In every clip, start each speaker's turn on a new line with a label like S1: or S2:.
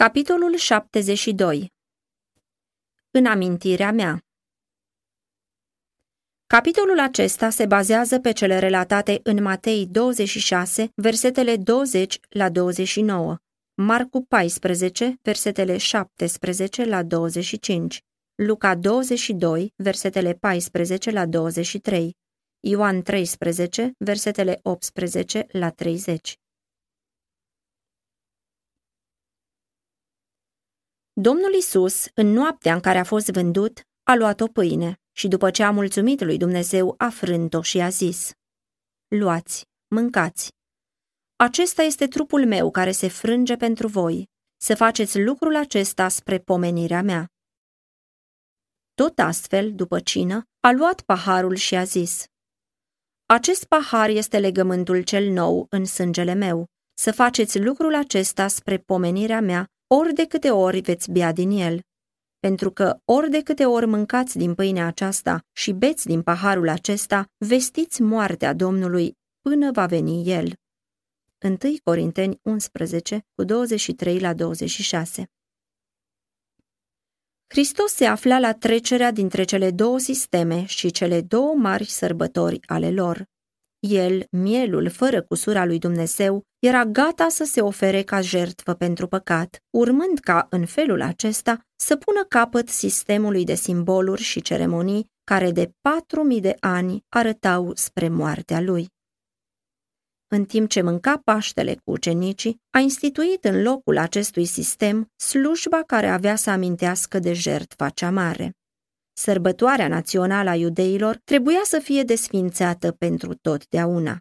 S1: Capitolul 72 În amintirea mea Capitolul acesta se bazează pe cele relatate în Matei 26, versetele 20 la 29, Marcu 14, versetele 17 la 25, Luca 22, versetele 14 la 23, Ioan 13, versetele 18 la 30. Domnul Isus, în noaptea în care a fost vândut, a luat o pâine și după ce a mulțumit lui Dumnezeu, a frânt-o și a zis, Luați, mâncați. Acesta este trupul meu care se frânge pentru voi. Să faceți lucrul acesta spre pomenirea mea. Tot astfel, după cină, a luat paharul și a zis, Acest pahar este legământul cel nou în sângele meu. Să faceți lucrul acesta spre pomenirea mea ori de câte ori veți bea din el. Pentru că ori de câte ori mâncați din pâinea aceasta și beți din paharul acesta, vestiți moartea Domnului până va veni el. 1 Corinteni 11, cu 23 la 26 Hristos se afla la trecerea dintre cele două sisteme și cele două mari sărbători ale lor. El, mielul fără cusura lui Dumnezeu, era gata să se ofere ca jertfă pentru păcat, urmând ca în felul acesta să pună capăt sistemului de simboluri și ceremonii care de patru mii de ani arătau spre moartea lui. În timp ce mânca Paștele cu ucenicii, a instituit în locul acestui sistem slujba care avea să amintească de jertfa cea mare. Sărbătoarea națională a iudeilor trebuia să fie desfințată pentru totdeauna.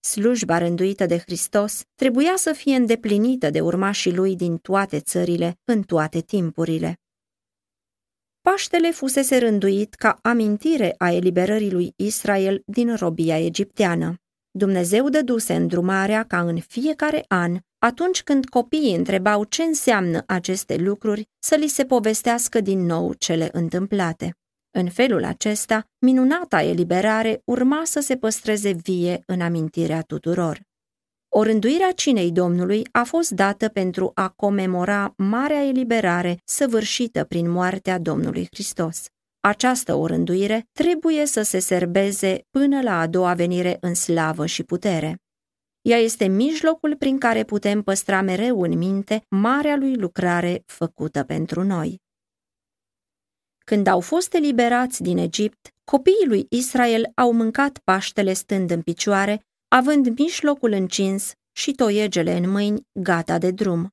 S1: Slujba rânduită de Hristos trebuia să fie îndeplinită de urmașii lui din toate țările, în toate timpurile. Paștele fusese rânduit ca amintire a eliberării lui Israel din robia egipteană. Dumnezeu dăduse îndrumarea ca în fiecare an, atunci când copiii întrebau ce înseamnă aceste lucruri, să li se povestească din nou cele întâmplate. În felul acesta, minunata eliberare urma să se păstreze vie în amintirea tuturor. O rânduirea cinei Domnului a fost dată pentru a comemora marea eliberare săvârșită prin moartea Domnului Hristos. Această orânduire trebuie să se serbeze până la a doua venire în slavă și putere. Ea este mijlocul prin care putem păstra mereu în minte marea lui lucrare făcută pentru noi. Când au fost eliberați din Egipt, copiii lui Israel au mâncat paștele stând în picioare, având mijlocul încins și toiegele în mâini, gata de drum.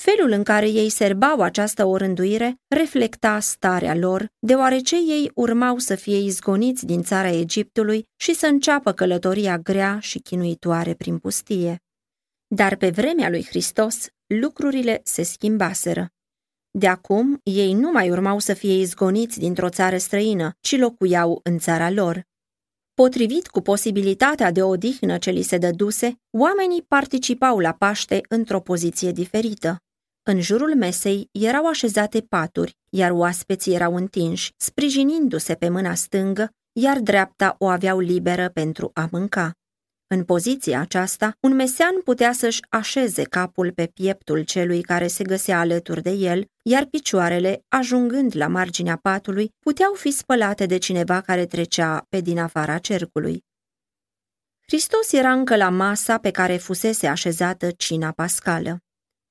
S1: Felul în care ei serbau această orânduire reflecta starea lor, deoarece ei urmau să fie izgoniți din țara Egiptului și să înceapă călătoria grea și chinuitoare prin pustie. Dar pe vremea lui Hristos, lucrurile se schimbaseră. De acum, ei nu mai urmau să fie izgoniți dintr-o țară străină, ci locuiau în țara lor. Potrivit cu posibilitatea de odihnă ce li se dăduse, oamenii participau la Paște într-o poziție diferită. În jurul mesei erau așezate paturi, iar oaspeții erau întinși, sprijinindu-se pe mâna stângă, iar dreapta o aveau liberă pentru a mânca. În poziția aceasta, un mesean putea să-și așeze capul pe pieptul celui care se găsea alături de el, iar picioarele, ajungând la marginea patului, puteau fi spălate de cineva care trecea pe din afara cercului. Hristos era încă la masa pe care fusese așezată cina pascală.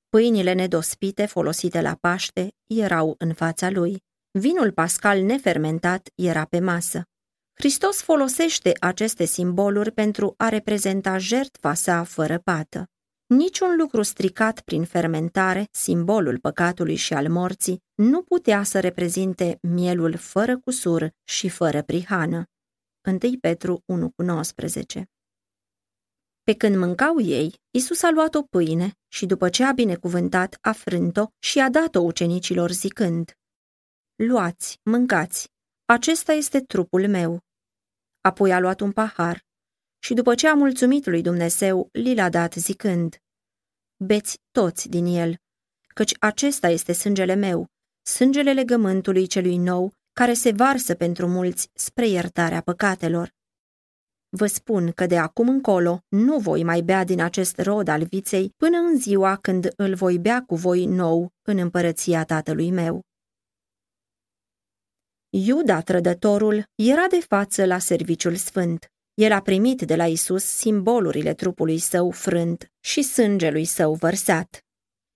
S1: Pâinile nedospite folosite la Paște erau în fața lui. Vinul pascal nefermentat era pe masă. Hristos folosește aceste simboluri pentru a reprezenta jertfa sa fără pată. Niciun lucru stricat prin fermentare, simbolul păcatului și al morții, nu putea să reprezinte mielul fără cusur și fără prihană. 1 Petru 1,19 Pe când mâncau ei, Isus a luat o pâine și după ce a binecuvântat, a frânt-o și a dat-o ucenicilor zicând Luați, mâncați, acesta este trupul meu. Apoi a luat un pahar și după ce a mulțumit lui Dumnezeu, li l-a dat zicând, Beți toți din el, căci acesta este sângele meu, sângele legământului celui nou, care se varsă pentru mulți spre iertarea păcatelor. Vă spun că de acum încolo nu voi mai bea din acest rod al viței până în ziua când îl voi bea cu voi nou în împărăția tatălui meu. Iuda, trădătorul, era de față la serviciul sfânt. El a primit de la Isus simbolurile trupului său frânt și sângelui său vărsat.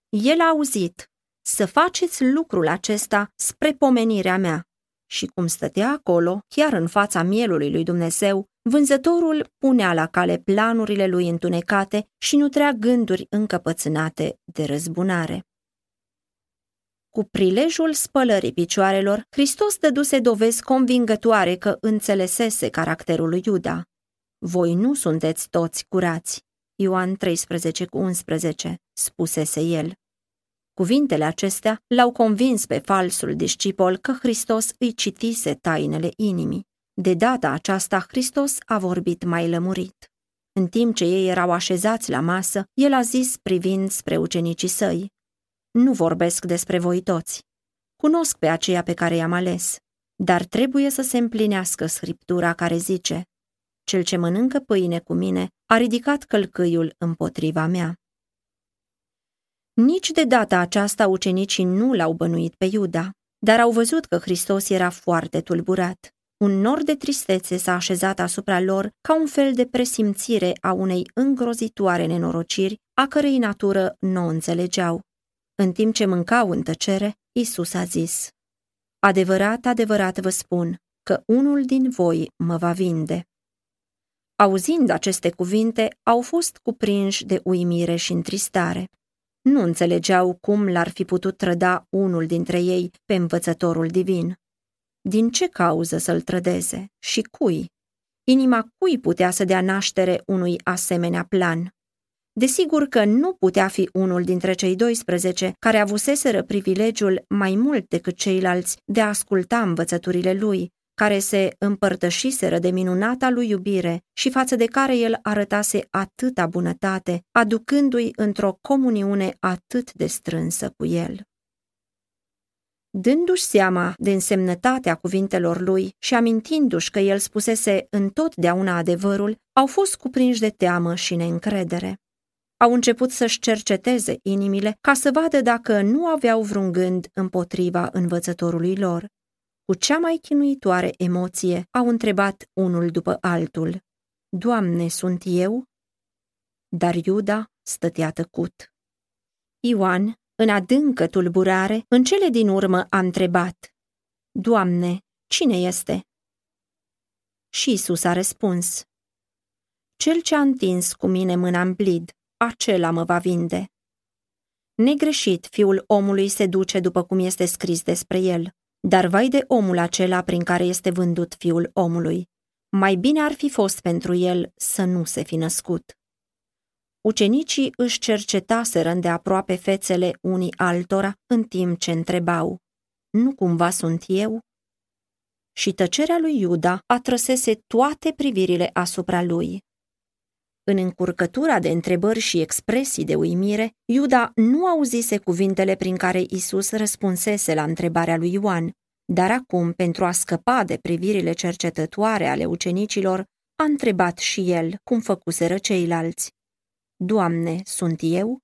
S1: El a auzit, să faceți lucrul acesta spre pomenirea mea. Și cum stătea acolo, chiar în fața mielului lui Dumnezeu, vânzătorul punea la cale planurile lui întunecate și nutrea gânduri încăpățânate de răzbunare. Cu prilejul spălării picioarelor, Hristos dăduse dovezi convingătoare că înțelesese caracterul lui Iuda. Voi nu sunteți toți curați. Ioan 13 cu 11, spusese el. Cuvintele acestea l-au convins pe falsul discipol că Hristos îi citise tainele inimii. De data aceasta, Hristos a vorbit mai lămurit. În timp ce ei erau așezați la masă, el a zis privind spre ucenicii săi, Nu vorbesc despre voi toți. Cunosc pe aceea pe care i-am ales, dar trebuie să se împlinească scriptura care zice, Cel ce mănâncă pâine cu mine a ridicat călcâiul împotriva mea. Nici de data aceasta ucenicii nu l-au bănuit pe Iuda, dar au văzut că Hristos era foarte tulburat. Un nor de tristețe s-a așezat asupra lor ca un fel de presimțire a unei îngrozitoare nenorociri, a cărei natură nu o înțelegeau. În timp ce mâncau în tăcere, Isus a zis, Adevărat, adevărat vă spun că unul din voi mă va vinde. Auzind aceste cuvinte, au fost cuprinși de uimire și întristare. Nu înțelegeau cum l-ar fi putut trăda unul dintre ei pe învățătorul divin. Din ce cauză să-l trădeze și cui? Inima cui putea să dea naștere unui asemenea plan? Desigur că nu putea fi unul dintre cei 12 care avuseseră privilegiul mai mult decât ceilalți de a asculta învățăturile lui, care se împărtășiseră de minunata lui iubire și față de care el arătase atâta bunătate, aducându-i într-o comuniune atât de strânsă cu el. Dându-și seama de însemnătatea cuvintelor lui și amintindu-și că el spusese întotdeauna adevărul, au fost cuprinși de teamă și neîncredere. Au început să-și cerceteze inimile ca să vadă dacă nu aveau vreun gând împotriva învățătorului lor. Cu cea mai chinuitoare emoție au întrebat unul după altul, Doamne, sunt eu? Dar Iuda stătea tăcut. Ioan, în adâncă tulburare, în cele din urmă a întrebat, Doamne, cine este? Și Isus a răspuns, Cel ce a întins cu mine mâna în blid, acela mă va vinde. Negreșit, fiul omului se duce după cum este scris despre el. Dar vai de omul acela prin care este vândut fiul omului. Mai bine ar fi fost pentru el să nu se fi născut. Ucenicii își cercetaseră de aproape fețele unii altora în timp ce întrebau, Nu cumva sunt eu? Și tăcerea lui Iuda atrăsese toate privirile asupra lui. În încurcătura de întrebări și expresii de uimire, Iuda nu auzise cuvintele prin care Isus răspunsese la întrebarea lui Ioan, dar acum, pentru a scăpa de privirile cercetătoare ale ucenicilor, a întrebat și el cum făcuseră ceilalți. Doamne, sunt eu?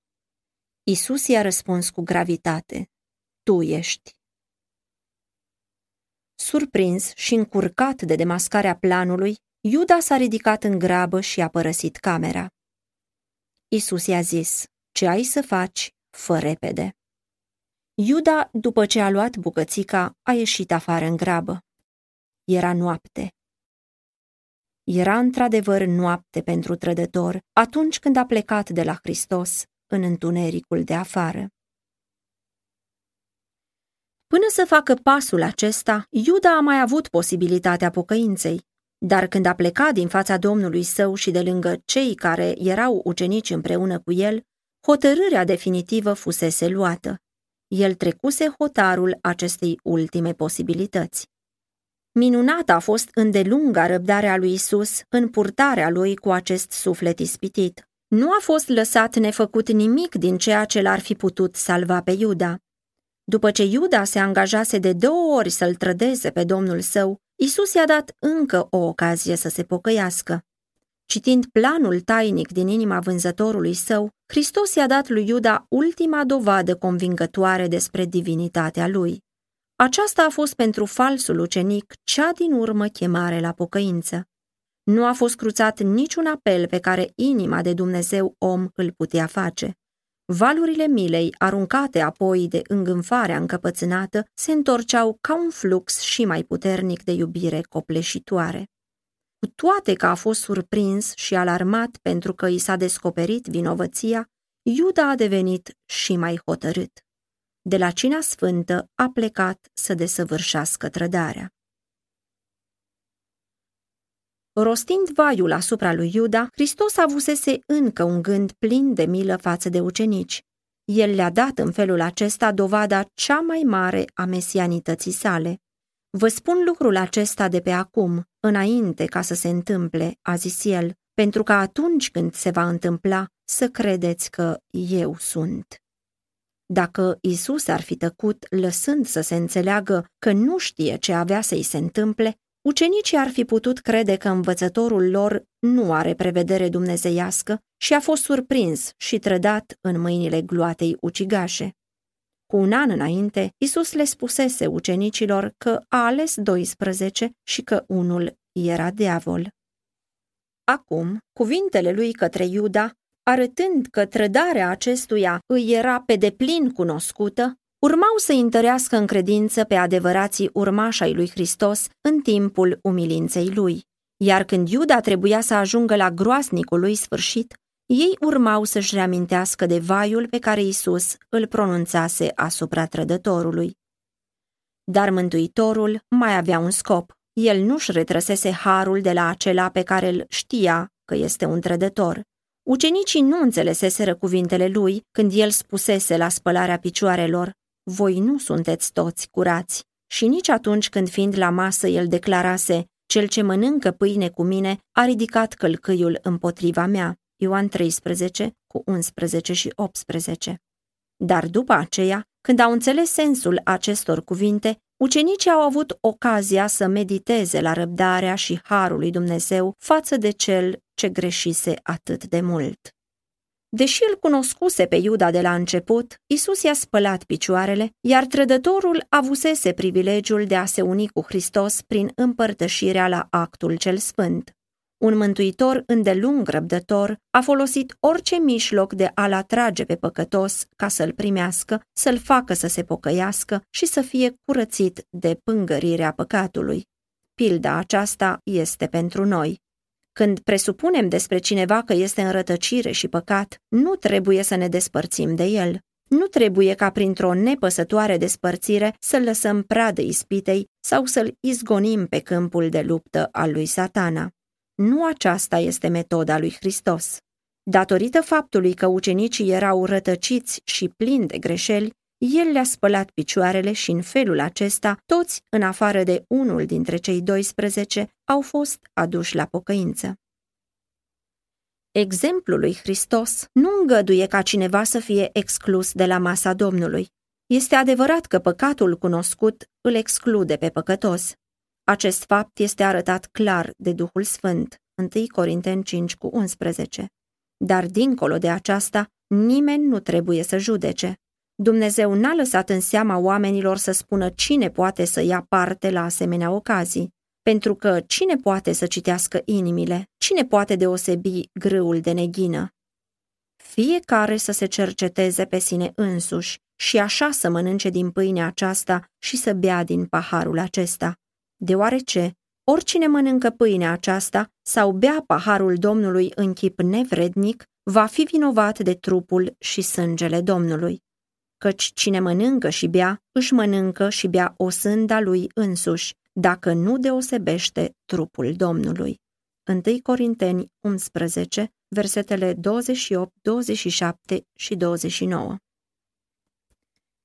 S1: Isus i-a răspuns cu gravitate. Tu ești. Surprins și încurcat de demascarea planului, Iuda s-a ridicat în grabă și a părăsit camera. Isus i-a zis, ce ai să faci, fă repede. Iuda, după ce a luat bucățica, a ieșit afară în grabă. Era noapte. Era într-adevăr noapte pentru trădător atunci când a plecat de la Hristos în întunericul de afară. Până să facă pasul acesta, Iuda a mai avut posibilitatea pocăinței, dar când a plecat din fața Domnului său și de lângă cei care erau ucenici împreună cu el, hotărârea definitivă fusese luată. El trecuse hotarul acestei ultime posibilități. Minunată a fost îndelunga răbdarea lui Isus în purtarea lui cu acest suflet ispitit. Nu a fost lăsat nefăcut nimic din ceea ce l-ar fi putut salva pe Iuda. După ce Iuda se angajase de două ori să-l trădeze pe domnul său, Isus i-a dat încă o ocazie să se pocăiască. Citind planul tainic din inima vânzătorului său, Hristos i-a dat lui Iuda ultima dovadă convingătoare despre divinitatea lui. Aceasta a fost pentru falsul ucenic cea din urmă chemare la pocăință. Nu a fost cruțat niciun apel pe care inima de Dumnezeu om îl putea face. Valurile milei, aruncate apoi de îngânfarea încăpățânată, se întorceau ca un flux și mai puternic de iubire copleșitoare. Cu toate că a fost surprins și alarmat pentru că i s-a descoperit vinovăția, Iuda a devenit și mai hotărât. De la cina sfântă a plecat să desăvârșească trădarea. Rostind vaiul asupra lui Iuda, Hristos avusese încă un gând plin de milă față de ucenici. El le-a dat în felul acesta dovada cea mai mare a mesianității sale. Vă spun lucrul acesta de pe acum, înainte ca să se întâmple, a zis el, pentru că atunci când se va întâmpla, să credeți că eu sunt. Dacă Isus ar fi tăcut, lăsând să se înțeleagă că nu știe ce avea să-i se întâmple, ucenicii ar fi putut crede că învățătorul lor nu are prevedere dumnezeiască și a fost surprins și trădat în mâinile gloatei ucigașe. Cu un an înainte, Isus le spusese ucenicilor că a ales 12 și că unul era diavol. Acum, cuvintele lui către Iuda, arătând că trădarea acestuia îi era pe deplin cunoscută, urmau să întărească în credință pe adevărații urmași ai lui Hristos în timpul umilinței lui. Iar când Iuda trebuia să ajungă la groasnicul lui sfârșit, ei urmau să-și reamintească de vaiul pe care Isus îl pronunțase asupra trădătorului. Dar Mântuitorul mai avea un scop. El nu-și retrăsese harul de la acela pe care îl știa că este un trădător. Ucenicii nu înțeleseseră cuvintele lui când el spusese la spălarea picioarelor, Voi nu sunteți toți curați. Și nici atunci când fiind la masă el declarase, Cel ce mănâncă pâine cu mine a ridicat călcâiul împotriva mea. Ioan 13 cu 11 și 18. Dar după aceea, când au înțeles sensul acestor cuvinte, ucenicii au avut ocazia să mediteze la răbdarea și harul lui Dumnezeu față de cel ce greșise atât de mult. Deși îl cunoscuse pe Iuda de la început, Isus i-a spălat picioarele, iar trădătorul avusese privilegiul de a se uni cu Hristos prin împărtășirea la actul cel sfânt. Un mântuitor îndelung răbdător a folosit orice mijloc de a-l atrage pe păcătos ca să-l primească, să-l facă să se pocăiască și să fie curățit de pângărirea păcatului. Pilda aceasta este pentru noi. Când presupunem despre cineva că este în rătăcire și păcat, nu trebuie să ne despărțim de el. Nu trebuie ca printr-o nepăsătoare despărțire să-l lăsăm pradă ispitei sau să-l izgonim pe câmpul de luptă al lui satana. Nu aceasta este metoda lui Hristos. Datorită faptului că ucenicii erau rătăciți și plini de greșeli, el le-a spălat picioarele și în felul acesta toți, în afară de unul dintre cei 12, au fost aduși la pocăință. Exemplul lui Hristos nu îngăduie ca cineva să fie exclus de la masa Domnului. Este adevărat că păcatul cunoscut îl exclude pe păcătos, acest fapt este arătat clar de Duhul Sfânt, 1 Corinteni 5 cu 11. Dar dincolo de aceasta, nimeni nu trebuie să judece. Dumnezeu n-a lăsat în seama oamenilor să spună cine poate să ia parte la asemenea ocazii, pentru că cine poate să citească inimile, cine poate deosebi grâul de neghină. Fiecare să se cerceteze pe sine însuși și așa să mănânce din pâinea aceasta și să bea din paharul acesta deoarece oricine mănâncă pâinea aceasta sau bea paharul Domnului în chip nevrednic, va fi vinovat de trupul și sângele Domnului. Căci cine mănâncă și bea, își mănâncă și bea o sânda lui însuși, dacă nu deosebește trupul Domnului. 1 Corinteni 11, versetele 28, 27 și 29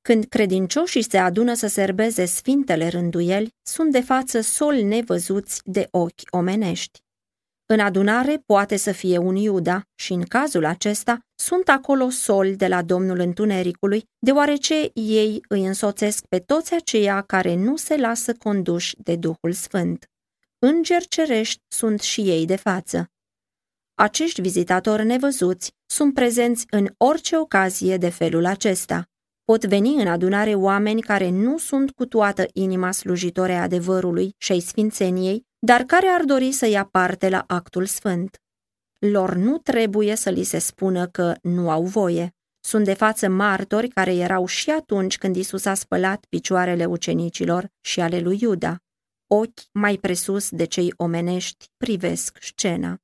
S1: când credincioșii se adună să serbeze sfintele rânduieli, sunt de față soli nevăzuți de ochi omenești. În adunare poate să fie un Iuda și în cazul acesta sunt acolo soli de la Domnul Întunericului, deoarece ei îi însoțesc pe toți aceia care nu se lasă conduși de Duhul Sfânt. Îngeri cerești sunt și ei de față. Acești vizitatori nevăzuți sunt prezenți în orice ocazie de felul acesta. Pot veni în adunare oameni care nu sunt cu toată inima slujitore adevărului și ai sfințeniei, dar care ar dori să ia parte la actul sfânt. Lor nu trebuie să li se spună că nu au voie. Sunt de față martori care erau și atunci când Isus a spălat picioarele ucenicilor și ale lui Iuda. Ochi mai presus de cei omenești privesc scena.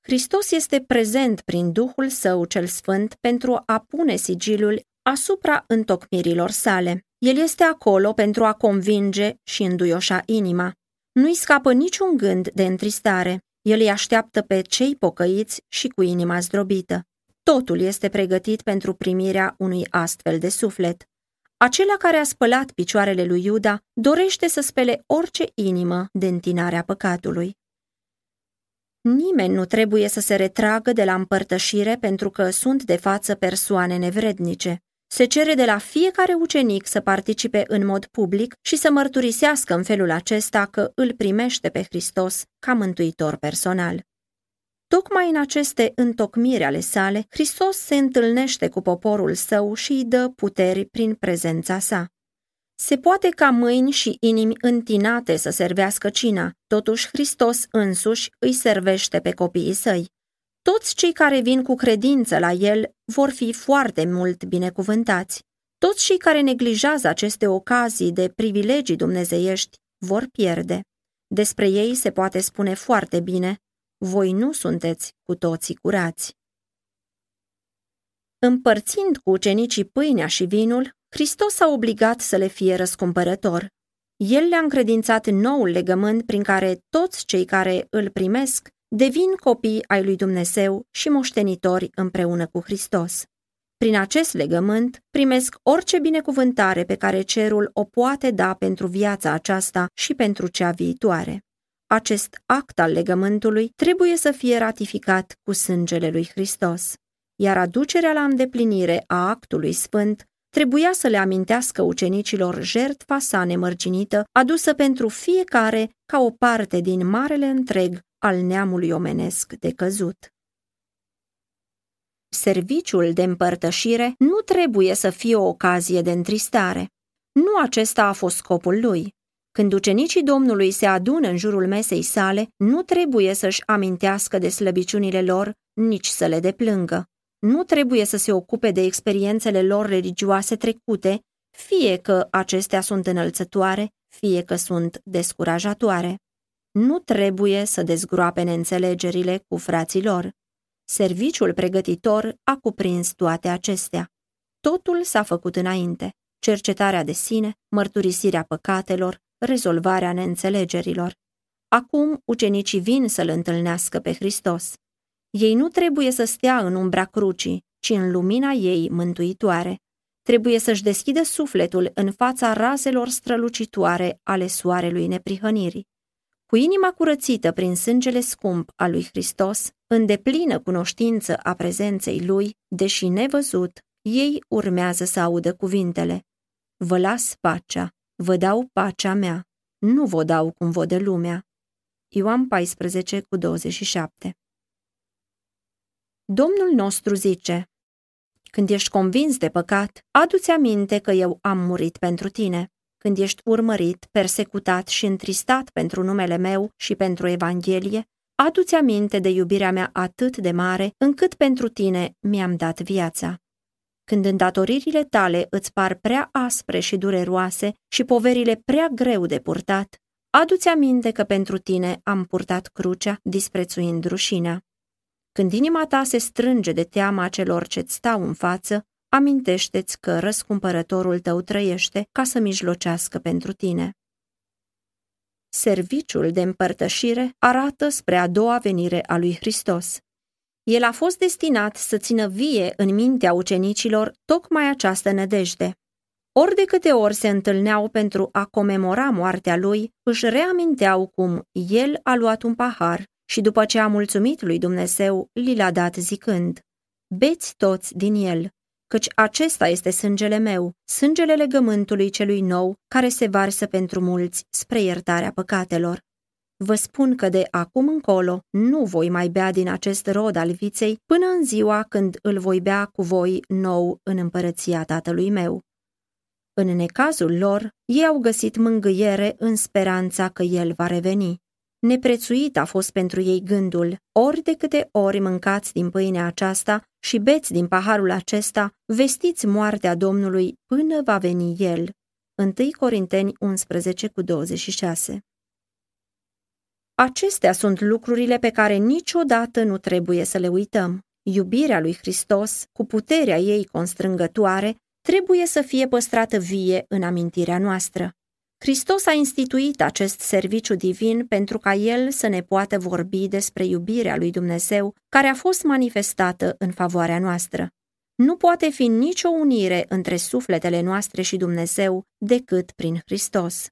S1: Hristos este prezent prin Duhul Său cel Sfânt pentru a pune sigilul asupra întocmirilor sale. El este acolo pentru a convinge și înduioșa inima. Nu-i scapă niciun gând de întristare. El îi așteaptă pe cei pocăiți și cu inima zdrobită. Totul este pregătit pentru primirea unui astfel de suflet. Acela care a spălat picioarele lui Iuda dorește să spele orice inimă de întinarea păcatului. Nimeni nu trebuie să se retragă de la împărtășire pentru că sunt de față persoane nevrednice. Se cere de la fiecare ucenic să participe în mod public și să mărturisească în felul acesta că îl primește pe Hristos ca mântuitor personal. Tocmai în aceste întocmiri ale sale, Hristos se întâlnește cu poporul său și îi dă puteri prin prezența sa. Se poate ca mâini și inimi întinate să servească cina, totuși Hristos însuși îi servește pe copiii săi. Toți cei care vin cu credință la el vor fi foarte mult binecuvântați. Toți cei care neglijează aceste ocazii de privilegii dumnezeiești vor pierde. Despre ei se poate spune foarte bine, voi nu sunteți cu toții curați. Împărțind cu ucenicii pâinea și vinul, Hristos a obligat să le fie răscumpărător. El le-a încredințat noul legământ prin care toți cei care îl primesc devin copii ai lui Dumnezeu și moștenitori împreună cu Hristos. Prin acest legământ primesc orice binecuvântare pe care cerul o poate da pentru viața aceasta și pentru cea viitoare. Acest act al legământului trebuie să fie ratificat cu sângele lui Hristos, iar aducerea la îndeplinire a actului sfânt trebuia să le amintească ucenicilor jertfa sa nemărginită adusă pentru fiecare ca o parte din marele întreg al neamului omenesc de căzut. Serviciul de împărtășire nu trebuie să fie o ocazie de întristare. Nu acesta a fost scopul lui. Când ucenicii Domnului se adună în jurul mesei sale, nu trebuie să-și amintească de slăbiciunile lor, nici să le deplângă. Nu trebuie să se ocupe de experiențele lor religioase trecute, fie că acestea sunt înălțătoare, fie că sunt descurajatoare. Nu trebuie să dezgroape neînțelegerile cu frații lor. Serviciul pregătitor a cuprins toate acestea. Totul s-a făcut înainte. Cercetarea de sine, mărturisirea păcatelor, rezolvarea neînțelegerilor. Acum ucenicii vin să-L întâlnească pe Hristos. Ei nu trebuie să stea în umbra crucii, ci în lumina ei mântuitoare. Trebuie să-și deschidă sufletul în fața razelor strălucitoare ale soarelui neprihănirii. Cu inima curățită prin sângele scump al lui Hristos, în deplină cunoștință a prezenței lui, deși nevăzut, ei urmează să audă cuvintele. Vă las pacea, Vă dau pacea mea, nu vă dau cum vă dă lumea. Ioan 14 cu 27 Domnul nostru zice, Când ești convins de păcat, adu-ți aminte că eu am murit pentru tine. Când ești urmărit, persecutat și întristat pentru numele meu și pentru Evanghelie, adu-ți aminte de iubirea mea atât de mare, încât pentru tine mi-am dat viața. Când îndatoririle tale îți par prea aspre și dureroase și poverile prea greu de purtat, adu-ți aminte că pentru tine am purtat crucea, disprețuind rușinea. Când inima ta se strânge de teama celor ce-ți stau în față, amintește-ți că răscumpărătorul tău trăiește ca să mijlocească pentru tine. Serviciul de împărtășire arată spre a doua venire a lui Hristos. El a fost destinat să țină vie în mintea ucenicilor tocmai această nădejde. Ori de câte ori se întâlneau pentru a comemora moartea lui, își reaminteau cum el a luat un pahar și după ce a mulțumit lui Dumnezeu, li l-a dat zicând, Beți toți din el, căci acesta este sângele meu, sângele legământului celui nou, care se varsă pentru mulți spre iertarea păcatelor. Vă spun că de acum încolo nu voi mai bea din acest rod al viței până în ziua când îl voi bea cu voi nou în împărăția tatălui meu. În necazul lor, ei au găsit mângâiere în speranța că el va reveni. Neprețuit a fost pentru ei gândul, ori de câte ori mâncați din pâinea aceasta și beți din paharul acesta, vestiți moartea Domnului până va veni El. 1 Corinteni 11 cu 26 Acestea sunt lucrurile pe care niciodată nu trebuie să le uităm. Iubirea lui Hristos, cu puterea ei constrângătoare, trebuie să fie păstrată vie în amintirea noastră. Hristos a instituit acest serviciu divin pentru ca El să ne poată vorbi despre iubirea lui Dumnezeu care a fost manifestată în favoarea noastră. Nu poate fi nicio unire între sufletele noastre și Dumnezeu decât prin Hristos.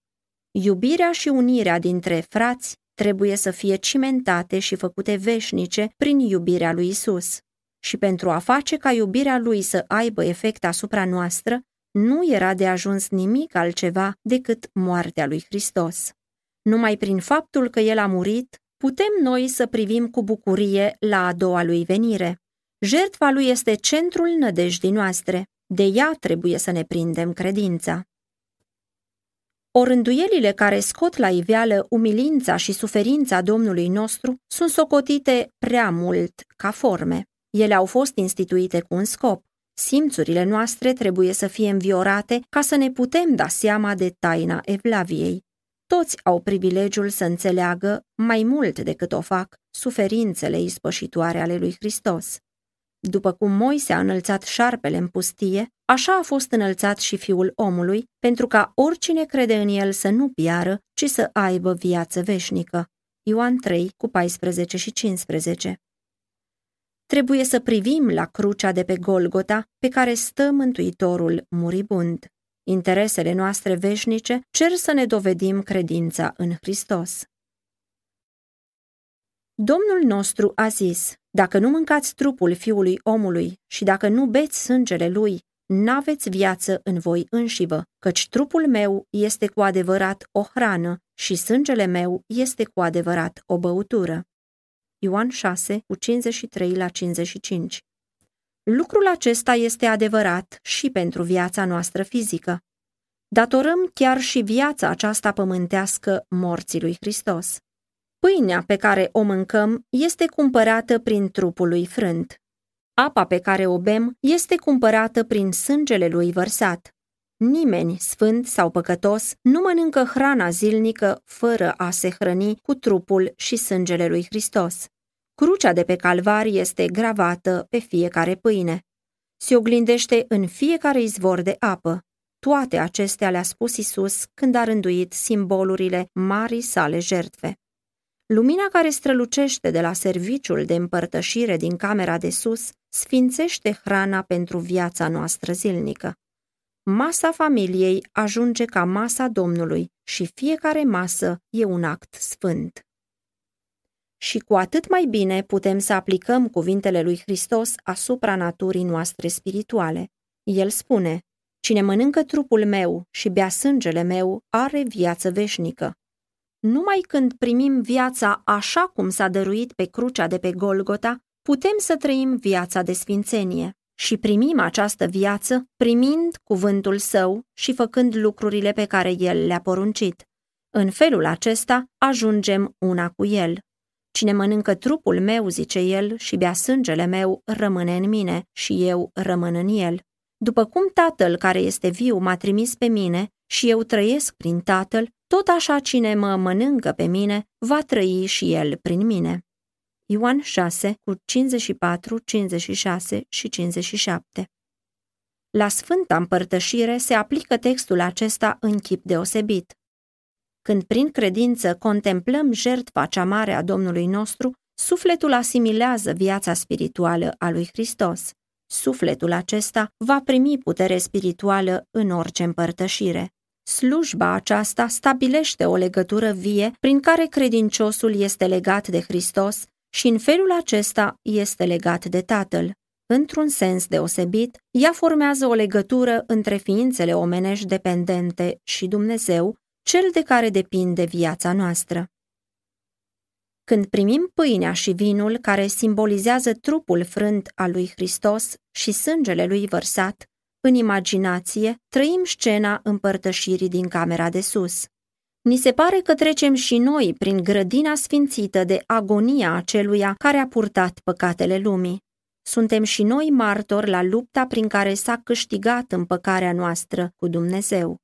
S1: Iubirea și unirea dintre frați trebuie să fie cimentate și făcute veșnice prin iubirea lui Isus. Și pentru a face ca iubirea lui să aibă efect asupra noastră, nu era de ajuns nimic altceva decât moartea lui Hristos. Numai prin faptul că el a murit, putem noi să privim cu bucurie la a doua lui venire. Jertfa lui este centrul nădejdii noastre, de ea trebuie să ne prindem credința. Orânduielile care scot la iveală umilința și suferința Domnului nostru sunt socotite prea mult ca forme. Ele au fost instituite cu un scop. Simțurile noastre trebuie să fie înviorate ca să ne putem da seama de taina Evlaviei. Toți au privilegiul să înțeleagă, mai mult decât o fac, suferințele ispășitoare ale lui Hristos. După cum Moise a înălțat șarpele în pustie, așa a fost înălțat și fiul omului, pentru ca oricine crede în el să nu piară, ci să aibă viață veșnică. Ioan 3, cu 14 și 15 Trebuie să privim la crucea de pe Golgota, pe care stă Mântuitorul muribund. Interesele noastre veșnice cer să ne dovedim credința în Hristos. Domnul nostru a zis, dacă nu mâncați trupul fiului omului și dacă nu beți sângele lui, n-aveți viață în voi înșivă, căci trupul meu este cu adevărat o hrană și sângele meu este cu adevărat o băutură. Ioan 6, cu 53 la 55 Lucrul acesta este adevărat și pentru viața noastră fizică. Datorăm chiar și viața aceasta pământească morții lui Hristos. Pâinea pe care o mâncăm este cumpărată prin trupul lui frânt. Apa pe care o bem este cumpărată prin sângele lui vărsat. Nimeni, sfânt sau păcătos, nu mănâncă hrana zilnică fără a se hrăni cu trupul și sângele lui Hristos. Crucea de pe calvar este gravată pe fiecare pâine. Se oglindește în fiecare izvor de apă. Toate acestea le-a spus Isus când a rânduit simbolurile marii sale jertfe. Lumina care strălucește de la serviciul de împărtășire din camera de sus sfințește hrana pentru viața noastră zilnică. Masa familiei ajunge ca masa Domnului și fiecare masă e un act sfânt. Și cu atât mai bine putem să aplicăm cuvintele lui Hristos asupra naturii noastre spirituale. El spune, Cine mănâncă trupul meu și bea sângele meu are viață veșnică. Numai când primim viața așa cum s-a dăruit pe crucea de pe Golgota, putem să trăim viața de sfințenie și primim această viață primind cuvântul său și făcând lucrurile pe care el le-a poruncit. În felul acesta ajungem una cu el. Cine mănâncă trupul meu, zice el, și bea sângele meu, rămâne în mine și eu rămân în el. După cum tatăl care este viu m-a trimis pe mine și eu trăiesc prin tatăl, tot așa cine mă mănâncă pe mine, va trăi și el prin mine. Ioan 6, cu 54, 56 și 57 La Sfânta Împărtășire se aplică textul acesta în chip deosebit. Când prin credință contemplăm jertfa cea mare a Domnului nostru, sufletul asimilează viața spirituală a lui Hristos. Sufletul acesta va primi putere spirituală în orice împărtășire. Slujba aceasta stabilește o legătură vie prin care credinciosul este legat de Hristos și în felul acesta este legat de Tatăl. Într-un sens deosebit, ea formează o legătură între ființele omenești dependente și Dumnezeu, cel de care depinde viața noastră. Când primim pâinea și vinul care simbolizează trupul frânt al lui Hristos și sângele lui vărsat, în imaginație trăim scena împărtășirii din camera de sus. Ni se pare că trecem și noi prin grădina sfințită de agonia aceluia care a purtat păcatele lumii. Suntem și noi martori la lupta prin care s-a câștigat împăcarea noastră cu Dumnezeu.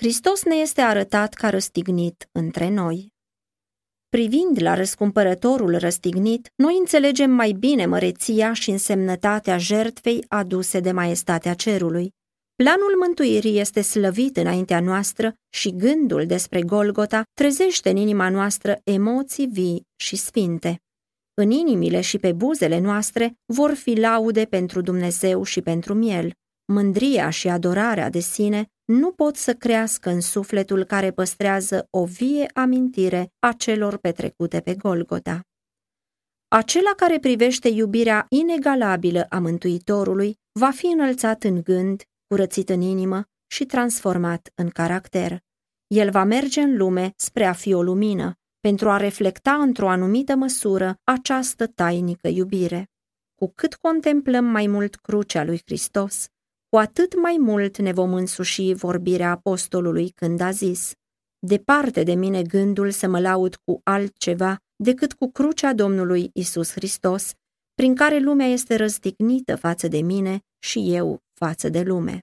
S1: Hristos ne este arătat ca răstignit între noi. Privind la răscumpărătorul răstignit, noi înțelegem mai bine măreția și însemnătatea jertfei aduse de maestatea cerului. Planul mântuirii este slăvit înaintea noastră și gândul despre Golgota trezește în inima noastră emoții vii și sfinte. În inimile și pe buzele noastre vor fi laude pentru Dumnezeu și pentru miel. Mândria și adorarea de sine nu pot să crească în sufletul care păstrează o vie amintire a celor petrecute pe Golgota. Acela care privește iubirea inegalabilă a Mântuitorului va fi înălțat în gând, curățit în inimă și transformat în caracter. El va merge în lume spre a fi o lumină, pentru a reflecta într-o anumită măsură această tainică iubire. Cu cât contemplăm mai mult crucea lui Hristos, cu atât mai mult ne vom însuși vorbirea apostolului când a zis Departe de mine gândul să mă laud cu altceva decât cu crucea Domnului Isus Hristos, prin care lumea este răstignită față de mine și eu față de lume.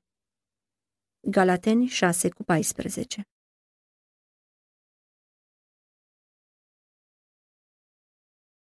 S1: Galateni 6 cu 14